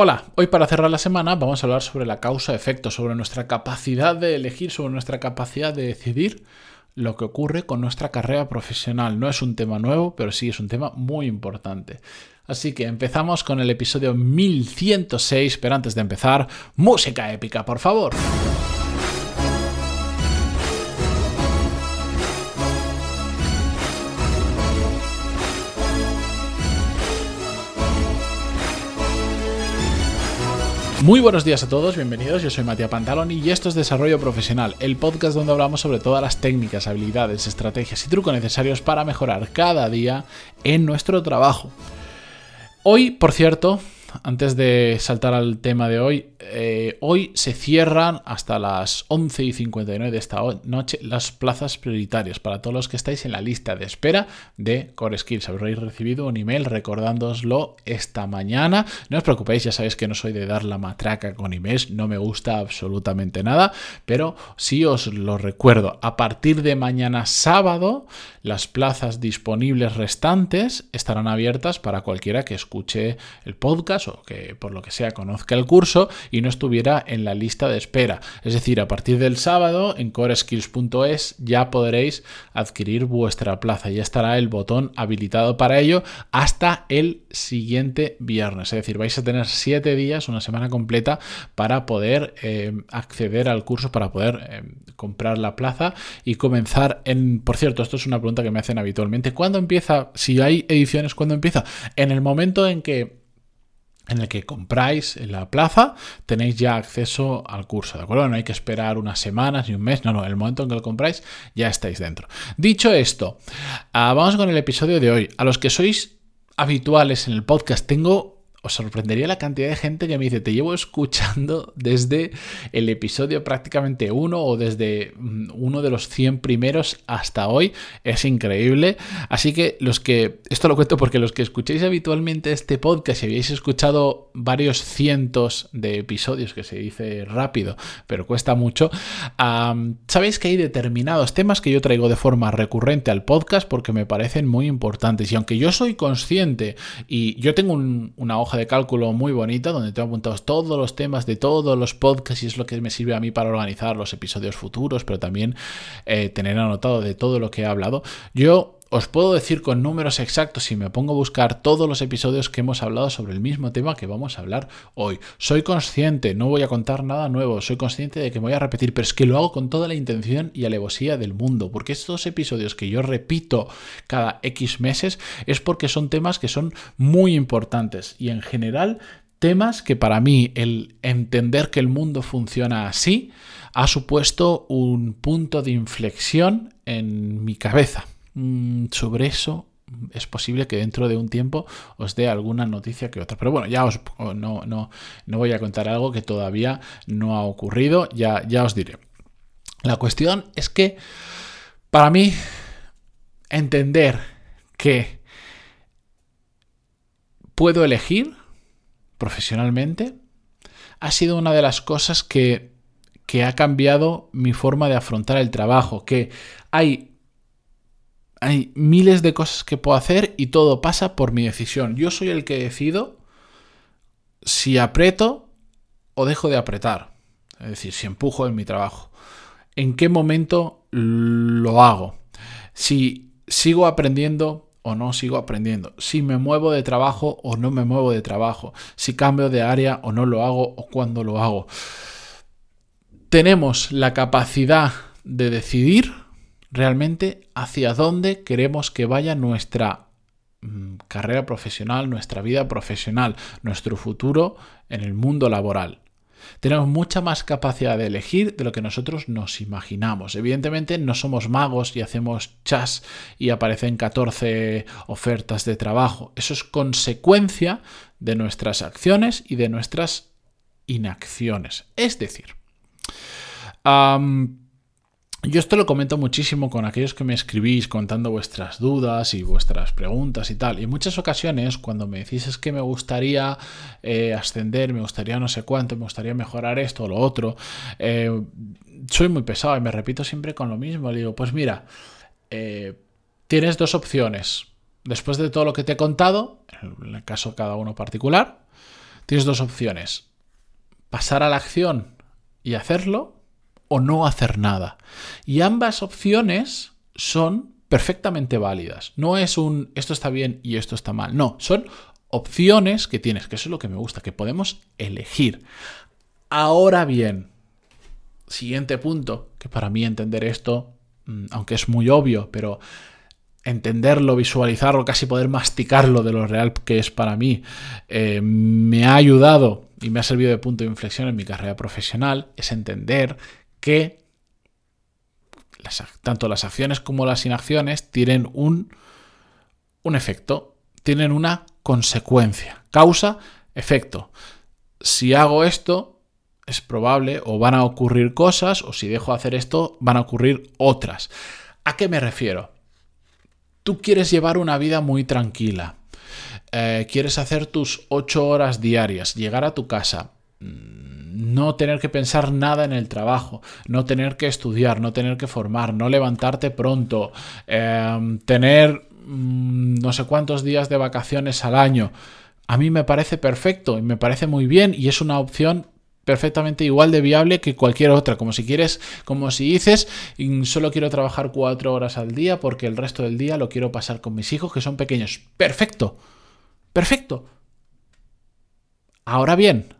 Hola, hoy para cerrar la semana vamos a hablar sobre la causa-efecto, sobre nuestra capacidad de elegir, sobre nuestra capacidad de decidir lo que ocurre con nuestra carrera profesional. No es un tema nuevo, pero sí es un tema muy importante. Así que empezamos con el episodio 1106, pero antes de empezar, música épica, por favor. Muy buenos días a todos, bienvenidos. Yo soy Matías Pantaloni y esto es Desarrollo Profesional, el podcast donde hablamos sobre todas las técnicas, habilidades, estrategias y trucos necesarios para mejorar cada día en nuestro trabajo. Hoy, por cierto, antes de saltar al tema de hoy, eh, hoy se cierran hasta las 11 y 59 de esta noche las plazas prioritarias para todos los que estáis en la lista de espera de Core Skills. Habréis recibido un email recordándoslo esta mañana. No os preocupéis, ya sabéis que no soy de dar la matraca con emails, no me gusta absolutamente nada, pero sí os lo recuerdo. A partir de mañana sábado, las plazas disponibles restantes estarán abiertas para cualquiera que escuche el podcast o que por lo que sea conozca el curso y no estuviera en la lista de espera. Es decir, a partir del sábado en coreskills.es ya podréis adquirir vuestra plaza. Ya estará el botón habilitado para ello hasta el siguiente viernes. Es decir, vais a tener siete días, una semana completa para poder eh, acceder al curso, para poder eh, comprar la plaza y comenzar en... Por cierto, esto es una pregunta que me hacen habitualmente. ¿Cuándo empieza? Si hay ediciones, ¿cuándo empieza? En el momento en que en el que compráis en la plaza, tenéis ya acceso al curso, ¿de acuerdo? No hay que esperar unas semanas ni un mes, no, no, el momento en que lo compráis ya estáis dentro. Dicho esto, ah, vamos con el episodio de hoy. A los que sois habituales en el podcast, tengo sorprendería la cantidad de gente que me dice, te llevo escuchando desde el episodio prácticamente uno o desde mm, uno de los 100 primeros hasta hoy. Es increíble. Así que los que, esto lo cuento porque los que escucháis habitualmente este podcast y habéis escuchado varios cientos de episodios, que se dice rápido, pero cuesta mucho, sabéis que hay determinados temas que yo traigo de forma recurrente al podcast porque me parecen muy importantes. Y aunque yo soy consciente y yo tengo una hoja de cálculo muy bonita donde tengo apuntados todos los temas de todos los podcasts y es lo que me sirve a mí para organizar los episodios futuros, pero también eh, tener anotado de todo lo que he hablado. Yo os puedo decir con números exactos si me pongo a buscar todos los episodios que hemos hablado sobre el mismo tema que vamos a hablar hoy. Soy consciente, no voy a contar nada nuevo, soy consciente de que me voy a repetir, pero es que lo hago con toda la intención y alevosía del mundo, porque estos episodios que yo repito cada X meses es porque son temas que son muy importantes y en general temas que para mí el entender que el mundo funciona así ha supuesto un punto de inflexión en mi cabeza. Mm, sobre eso es posible que dentro de un tiempo os dé alguna noticia que otra. Pero bueno, ya os no, no, no voy a contar algo que todavía no ha ocurrido, ya, ya os diré. La cuestión es que para mí entender que puedo elegir profesionalmente ha sido una de las cosas que, que ha cambiado mi forma de afrontar el trabajo, que hay hay miles de cosas que puedo hacer y todo pasa por mi decisión. Yo soy el que decido si aprieto o dejo de apretar. Es decir, si empujo en mi trabajo. En qué momento lo hago. Si sigo aprendiendo o no sigo aprendiendo. Si me muevo de trabajo o no me muevo de trabajo. Si cambio de área o no lo hago o cuándo lo hago. Tenemos la capacidad de decidir realmente hacia dónde queremos que vaya nuestra mm, carrera profesional, nuestra vida profesional, nuestro futuro en el mundo laboral. Tenemos mucha más capacidad de elegir de lo que nosotros nos imaginamos. Evidentemente no somos magos y hacemos chas y aparecen 14 ofertas de trabajo. Eso es consecuencia de nuestras acciones y de nuestras inacciones. Es decir, yo esto lo comento muchísimo con aquellos que me escribís contando vuestras dudas y vuestras preguntas y tal. Y en muchas ocasiones cuando me decís es que me gustaría eh, ascender, me gustaría no sé cuánto, me gustaría mejorar esto o lo otro, eh, soy muy pesado y me repito siempre con lo mismo. Le digo, pues mira, eh, tienes dos opciones. Después de todo lo que te he contado, en el caso cada uno particular, tienes dos opciones. Pasar a la acción y hacerlo o no hacer nada. Y ambas opciones son perfectamente válidas. No es un esto está bien y esto está mal. No, son opciones que tienes, que eso es lo que me gusta, que podemos elegir. Ahora bien, siguiente punto, que para mí entender esto, mm, aunque es muy obvio, pero entenderlo, visualizarlo, casi poder masticarlo de lo real que es para mí, eh, me ha ayudado y me ha servido de punto de inflexión en mi carrera profesional, es entender que tanto las acciones como las inacciones tienen un, un efecto, tienen una consecuencia, causa, efecto. Si hago esto, es probable o van a ocurrir cosas, o si dejo de hacer esto, van a ocurrir otras. ¿A qué me refiero? Tú quieres llevar una vida muy tranquila, eh, quieres hacer tus ocho horas diarias, llegar a tu casa, mm, no tener que pensar nada en el trabajo, no tener que estudiar, no tener que formar, no levantarte pronto, em, tener mm, no sé cuántos días de vacaciones al año. A mí me parece perfecto y me parece muy bien y es una opción perfectamente igual de viable que cualquier otra. Como si quieres, como si dices, solo quiero trabajar cuatro horas al día porque el resto del día lo quiero pasar con mis hijos que son pequeños. Perfecto. Perfecto. Ahora bien,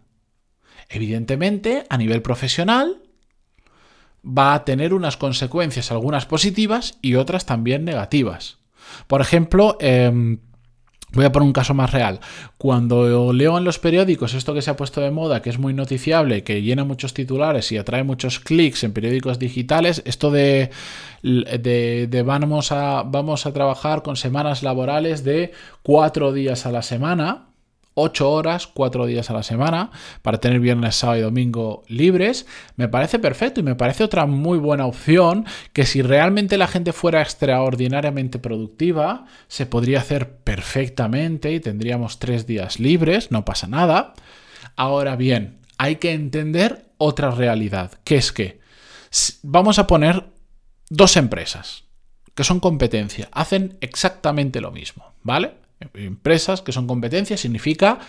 evidentemente, a nivel profesional, va a tener unas consecuencias, algunas positivas y otras también negativas. Por ejemplo, em, Voy a poner un caso más real. Cuando leo en los periódicos esto que se ha puesto de moda, que es muy noticiable, que llena muchos titulares y atrae muchos clics en periódicos digitales, esto de, de, vamos, a, vamos a trabajar con semanas laborales de cuatro días a la semana, 8 horas, 4 días a la semana, para tener viernes, sábado y domingo libres, me parece perfecto y me parece otra muy buena opción que si realmente la gente fuera extraordinariamente productiva, se podría hacer perfectamente y tendríamos 3 días libres, no pasa nada. Ahora bien, hay que entender otra realidad, que es que vamos a poner dos empresas que son competencia, hacen exactamente lo mismo, ¿vale? Empresas que son competencias significa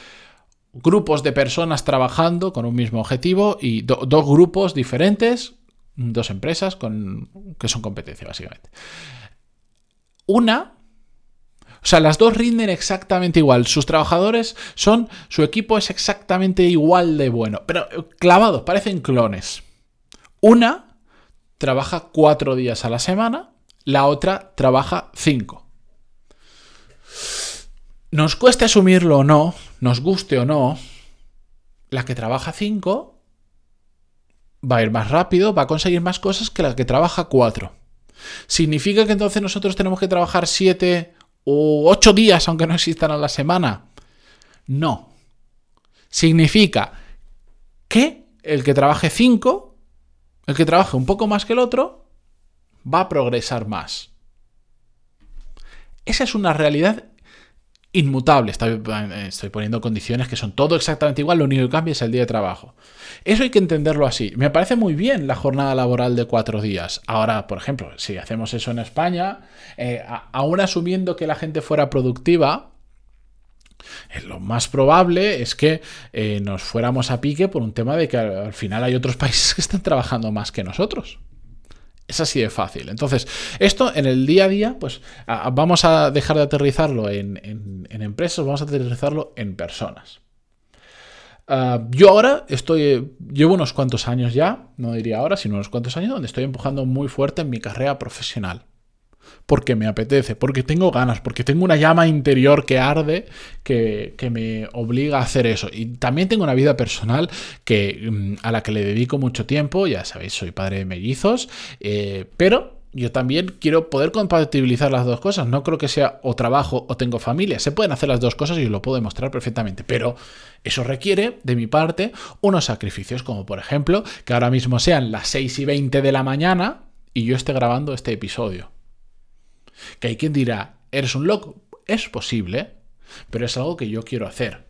grupos de personas trabajando con un mismo objetivo y dos grupos diferentes, dos empresas con, que son competencia, básicamente. Una, o sea, las dos rinden exactamente igual. Sus trabajadores son, su equipo es exactamente igual de bueno, pero clavados, parecen clones. Una trabaja cuatro días a la semana, la otra trabaja cinco. Nos cueste asumirlo o no, nos guste o no, la que trabaja 5 va a ir más rápido, va a conseguir más cosas que la que trabaja 4. ¿Significa que entonces nosotros tenemos que trabajar 7 o 8 días, aunque no existan a la semana? No. Significa que el que trabaje 5, el que trabaje un poco más que el otro, va a progresar más. Esa es una realidad inmutable. Eh, estoy, poniendo condiciones que son todo exactamente igual, lo único que cambia es el día de trabajo. Eso hay que entenderlo así. Me parece muy bien la jornada laboral de cuatro días. Ahora, por ejemplo, si hacemos eso en España, eh, aún asumiendo que la gente fuera productiva, eh, lo más probable es que nos fuéramos a pique por un tema de que al final hay otros países que están trabajando más que nosotros. Es así de fácil. Entonces, esto en el día a día, pues vamos a dejar de aterrizarlo en, empresas, vamos a aterrizarlo en personas. Ah, yo ahora estoy, llevo unos cuantos años ya, no diría ahora, sino unos cuantos años, donde estoy empujando muy fuerte en mi carrera profesional porque me apetece, porque tengo ganas, porque tengo una llama interior que arde que, me obliga a hacer eso. Y también tengo una vida personal que, mm, a la que le dedico mucho tiempo, ya sabéis, soy padre de mellizos, eh, pero yo también quiero poder compatibilizar las dos cosas. No creo que sea o trabajo o tengo familia. Se pueden hacer las dos cosas y lo puedo demostrar perfectamente. Pero eso requiere, de mi parte, unos sacrificios, como por ejemplo que ahora mismo sean las 6 y 20 de la mañana y yo esté grabando este episodio. Que hay quien dirá, ¿eres un loco? Es posible, pero es algo que yo quiero hacer.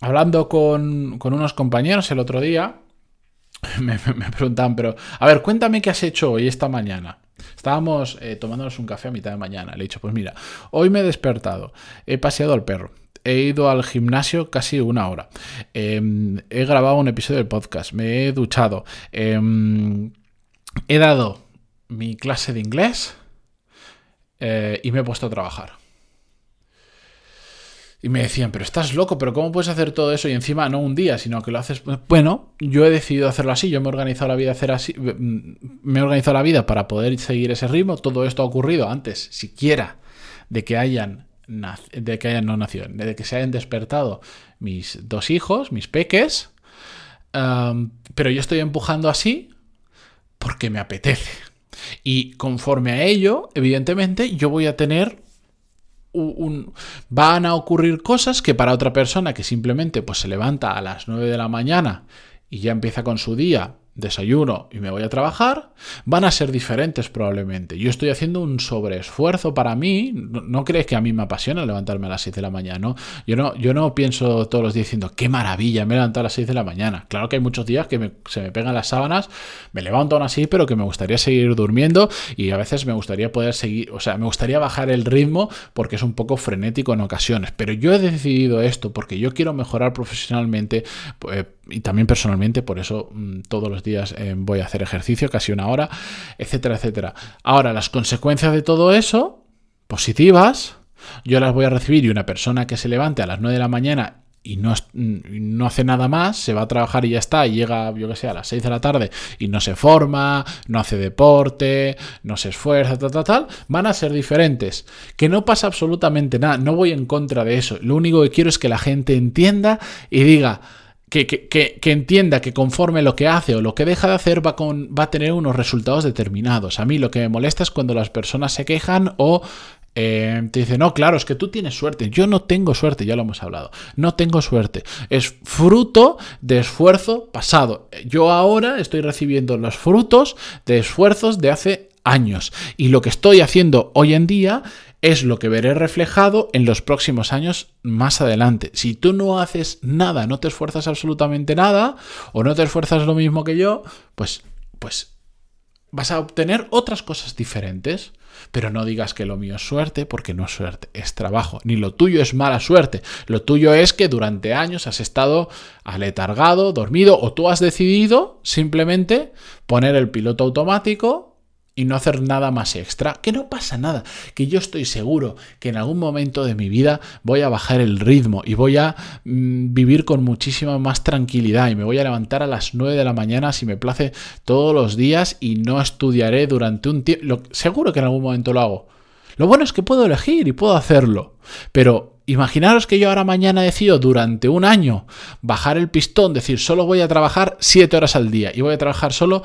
Hablando con, unos compañeros el otro día, me, me, preguntaban, pero, a ver, cuéntame qué has hecho hoy, esta mañana. Estábamos eh, tomándonos un café a mitad de mañana. Le he dicho, pues mira, hoy me he despertado, he paseado al perro, he ido al gimnasio casi una hora, em, he grabado un episodio del podcast, me he duchado, em, he dado mi clase de inglés eh, y me he puesto a trabajar. Y me decían, pero estás loco, pero ¿cómo puedes hacer todo eso? Y encima no un día, sino que lo haces. Bueno, yo he decidido hacerlo así, yo me he organizado la vida hacer así. Mm, me he organizado la vida para poder seguir ese ritmo. Todo esto ha ocurrido antes, siquiera, de que hayan de que hayan no nacido, de que se hayan despertado mis dos hijos, mis peques. pero yo estoy empujando así porque me apetece. Y conforme a ello, evidentemente, yo voy a tener van a ocurrir cosas que para otra persona que simplemente pues se levanta a las 9 de la mañana y ya empieza con su día desayuno y me voy a trabajar, van a ser diferentes probablemente. Yo estoy haciendo un sobreesfuerzo para mí. No, crees que a mí me apasiona levantarme a las 6 de la mañana, ¿no? Yo no, yo no pienso todos los días diciendo, qué maravilla, me he levantado a las 6 de la mañana. Claro que hay muchos días que se me pegan las sábanas, me levanto aún así, pero que me gustaría seguir durmiendo y a veces me gustaría poder seguir, o sea, me gustaría bajar el ritmo porque es un poco frenético en ocasiones. Pero yo he decidido esto porque yo quiero mejorar profesionalmente eh, y también personalmente, por eso mm, todos los días eh, voy a hacer ejercicio, casi una hora, etcétera, etcétera. Ahora, las consecuencias de todo eso, positivas, yo las voy a recibir y una persona que se levante a las 9 de la mañana y no, no, hace nada más, se va a trabajar y ya está, y llega, yo que sé, a las 6 de la tarde y no se forma, no hace deporte, no se esfuerza, tal, tal, tal, van a ser diferentes. Que no pasa absolutamente nada, no voy en contra de eso. Lo único que quiero es que la gente entienda y diga, que, entienda que conforme lo que hace o lo que deja de hacer va, con, va a tener unos resultados determinados. A mí lo que me molesta es cuando las personas se quejan o eh, te dicen, no, claro, es que tú tienes suerte. Yo no tengo suerte, ya lo hemos hablado. No tengo suerte. Es fruto de esfuerzo pasado. Yo ahora estoy recibiendo los frutos de esfuerzos de hace años. Y lo que estoy haciendo hoy en día es lo que veré reflejado en los próximos años más adelante. Si tú no haces nada, no te esfuerzas absolutamente nada, o no te esfuerzas lo mismo que yo, pues, pues vas a obtener otras cosas diferentes. Pero no digas que lo mío es suerte, porque no es suerte, es trabajo. Ni lo tuyo es mala suerte. Lo tuyo es que durante años has estado aletargado, dormido, o tú has decidido simplemente poner el piloto automático y no hacer nada más extra, que no pasa nada, que yo estoy seguro que en algún momento de mi vida voy a bajar el ritmo y voy a mm, vivir con muchísima más tranquilidad y me voy a levantar a las 9 de la mañana si me place todos los días y no estudiaré durante un tiempo, seguro que en algún momento lo hago. Lo bueno es que puedo elegir y puedo hacerlo, pero Imaginaros que yo ahora mañana decido durante un año bajar el pistón, decir solo voy a trabajar 7 horas al día y voy a trabajar solo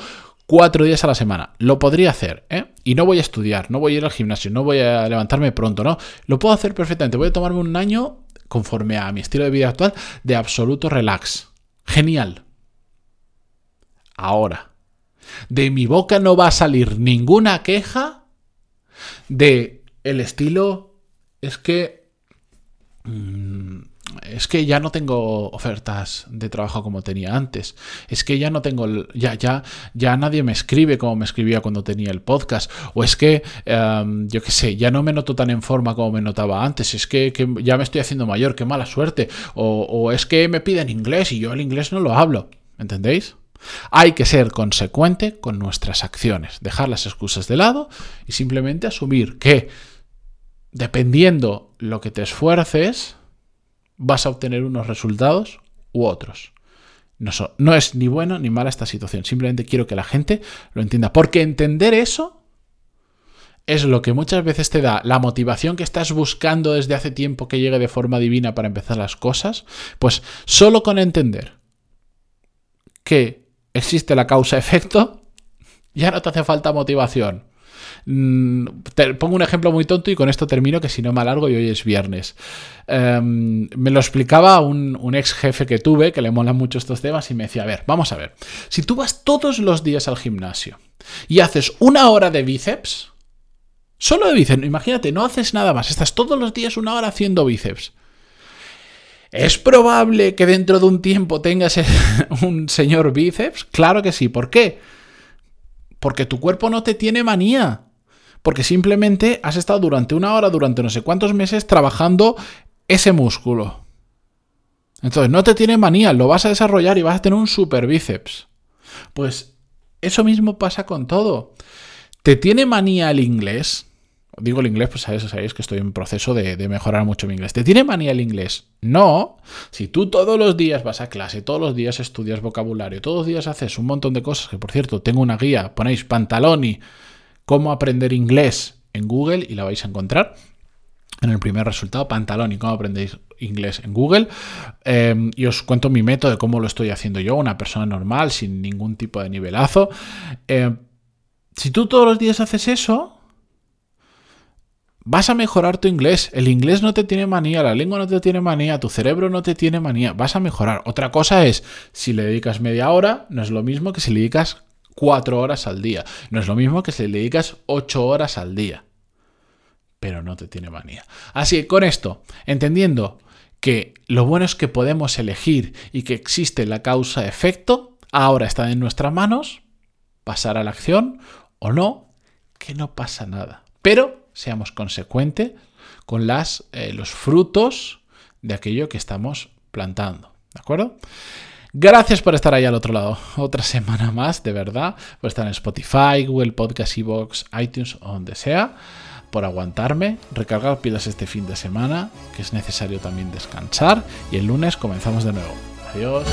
cuatro días a la semana. Lo podría hacer, ¿eh? Y no voy a estudiar, no voy a ir al gimnasio, no voy a levantarme pronto, ¿no? Lo puedo hacer perfectamente. Voy a tomarme un año, conforme a mi estilo de vida actual, de absoluto relax. Genial. Ahora, de mi boca no va a salir ninguna queja de el estilo es que mm, es que ya no tengo ofertas de trabajo como tenía antes. Es que ya no tengo, ya, ya, ya nadie me escribe como me escribía cuando tenía el podcast. O es que, em, yo qué sé, ya no me noto tan en forma como me notaba antes. Es que, ya me estoy haciendo mayor, qué mala suerte. O, o es que me piden inglés y yo el inglés no lo hablo. ¿Entendéis? Hay que ser consecuente con nuestras acciones, dejar las excusas de lado y simplemente asumir que dependiendo lo que te esfuerces, vas a obtener unos resultados u otros. No, es ni bueno ni mala esta situación. Simplemente quiero que la gente lo entienda. Porque entender eso es lo que muchas veces te da la motivación que estás buscando desde hace tiempo que llegue de forma divina para empezar las cosas. Pues solo con entender que existe la causa-efecto, ya no te hace falta motivación. Mm, pongo un ejemplo muy tonto y con esto termino, que si no me alargo y hoy es viernes. Em, me lo explicaba un, un, ex jefe que tuve, que le molan mucho estos temas, y me decía, a ver, vamos a ver, si tú vas todos los días al gimnasio y haces una hora de bíceps, solo de bíceps, imagínate, no haces nada más, estás todos los días una hora haciendo bíceps. ¿Es probable que dentro de un tiempo tengas un señor bíceps? Claro que sí. ¿Por qué? porque tu cuerpo no te tiene manía. Porque simplemente has estado durante una hora, durante no sé cuántos meses, trabajando ese músculo. Entonces, no te tiene manía, lo vas a desarrollar y vas a tener un super bíceps. Pues eso mismo pasa con todo. ¿Te tiene manía el inglés? Digo el inglés, pues sabéis, sabéis que estoy en proceso de, mejorar mucho mi inglés. ¿Te tiene manía el inglés? No. Si tú todos los días vas a clase, todos los días estudias vocabulario, todos los días haces un montón de cosas, que por cierto, tengo una guía, ponéis pantaloni, cómo aprender inglés en Google y la vais a encontrar. En el primer resultado, pantalón y cómo aprendéis inglés en Google. Eh, y os cuento mi método de cómo lo estoy haciendo yo, una persona normal, sin ningún tipo de nivelazo. Eh, si tú todos los días haces eso, vas a mejorar tu inglés. El inglés no te tiene manía, la lengua no te tiene manía, tu cerebro no te tiene manía. Vas a mejorar. Otra cosa es, si le dedicas media hora, no es lo mismo que si le dedicas cuatro horas al día. No es lo mismo que si le dedicas ocho horas al día. Pero no te tiene manía. Así que con esto, entendiendo que lo bueno es que podemos elegir y que existe la causa-efecto, ahora está en nuestras manos pasar a la acción o no, que no pasa nada. Pero seamos consecuentes con las, eh, los frutos de aquello que estamos plantando. ¿De acuerdo? Gracias por estar ahí al otro lado. Otra semana más, de verdad. Por estar en Spotify, Google Podcast, Evox, iTunes o donde sea. Por aguantarme, recargar pilas este fin de semana, que es necesario también descansar. Y el lunes comenzamos de nuevo. Adiós.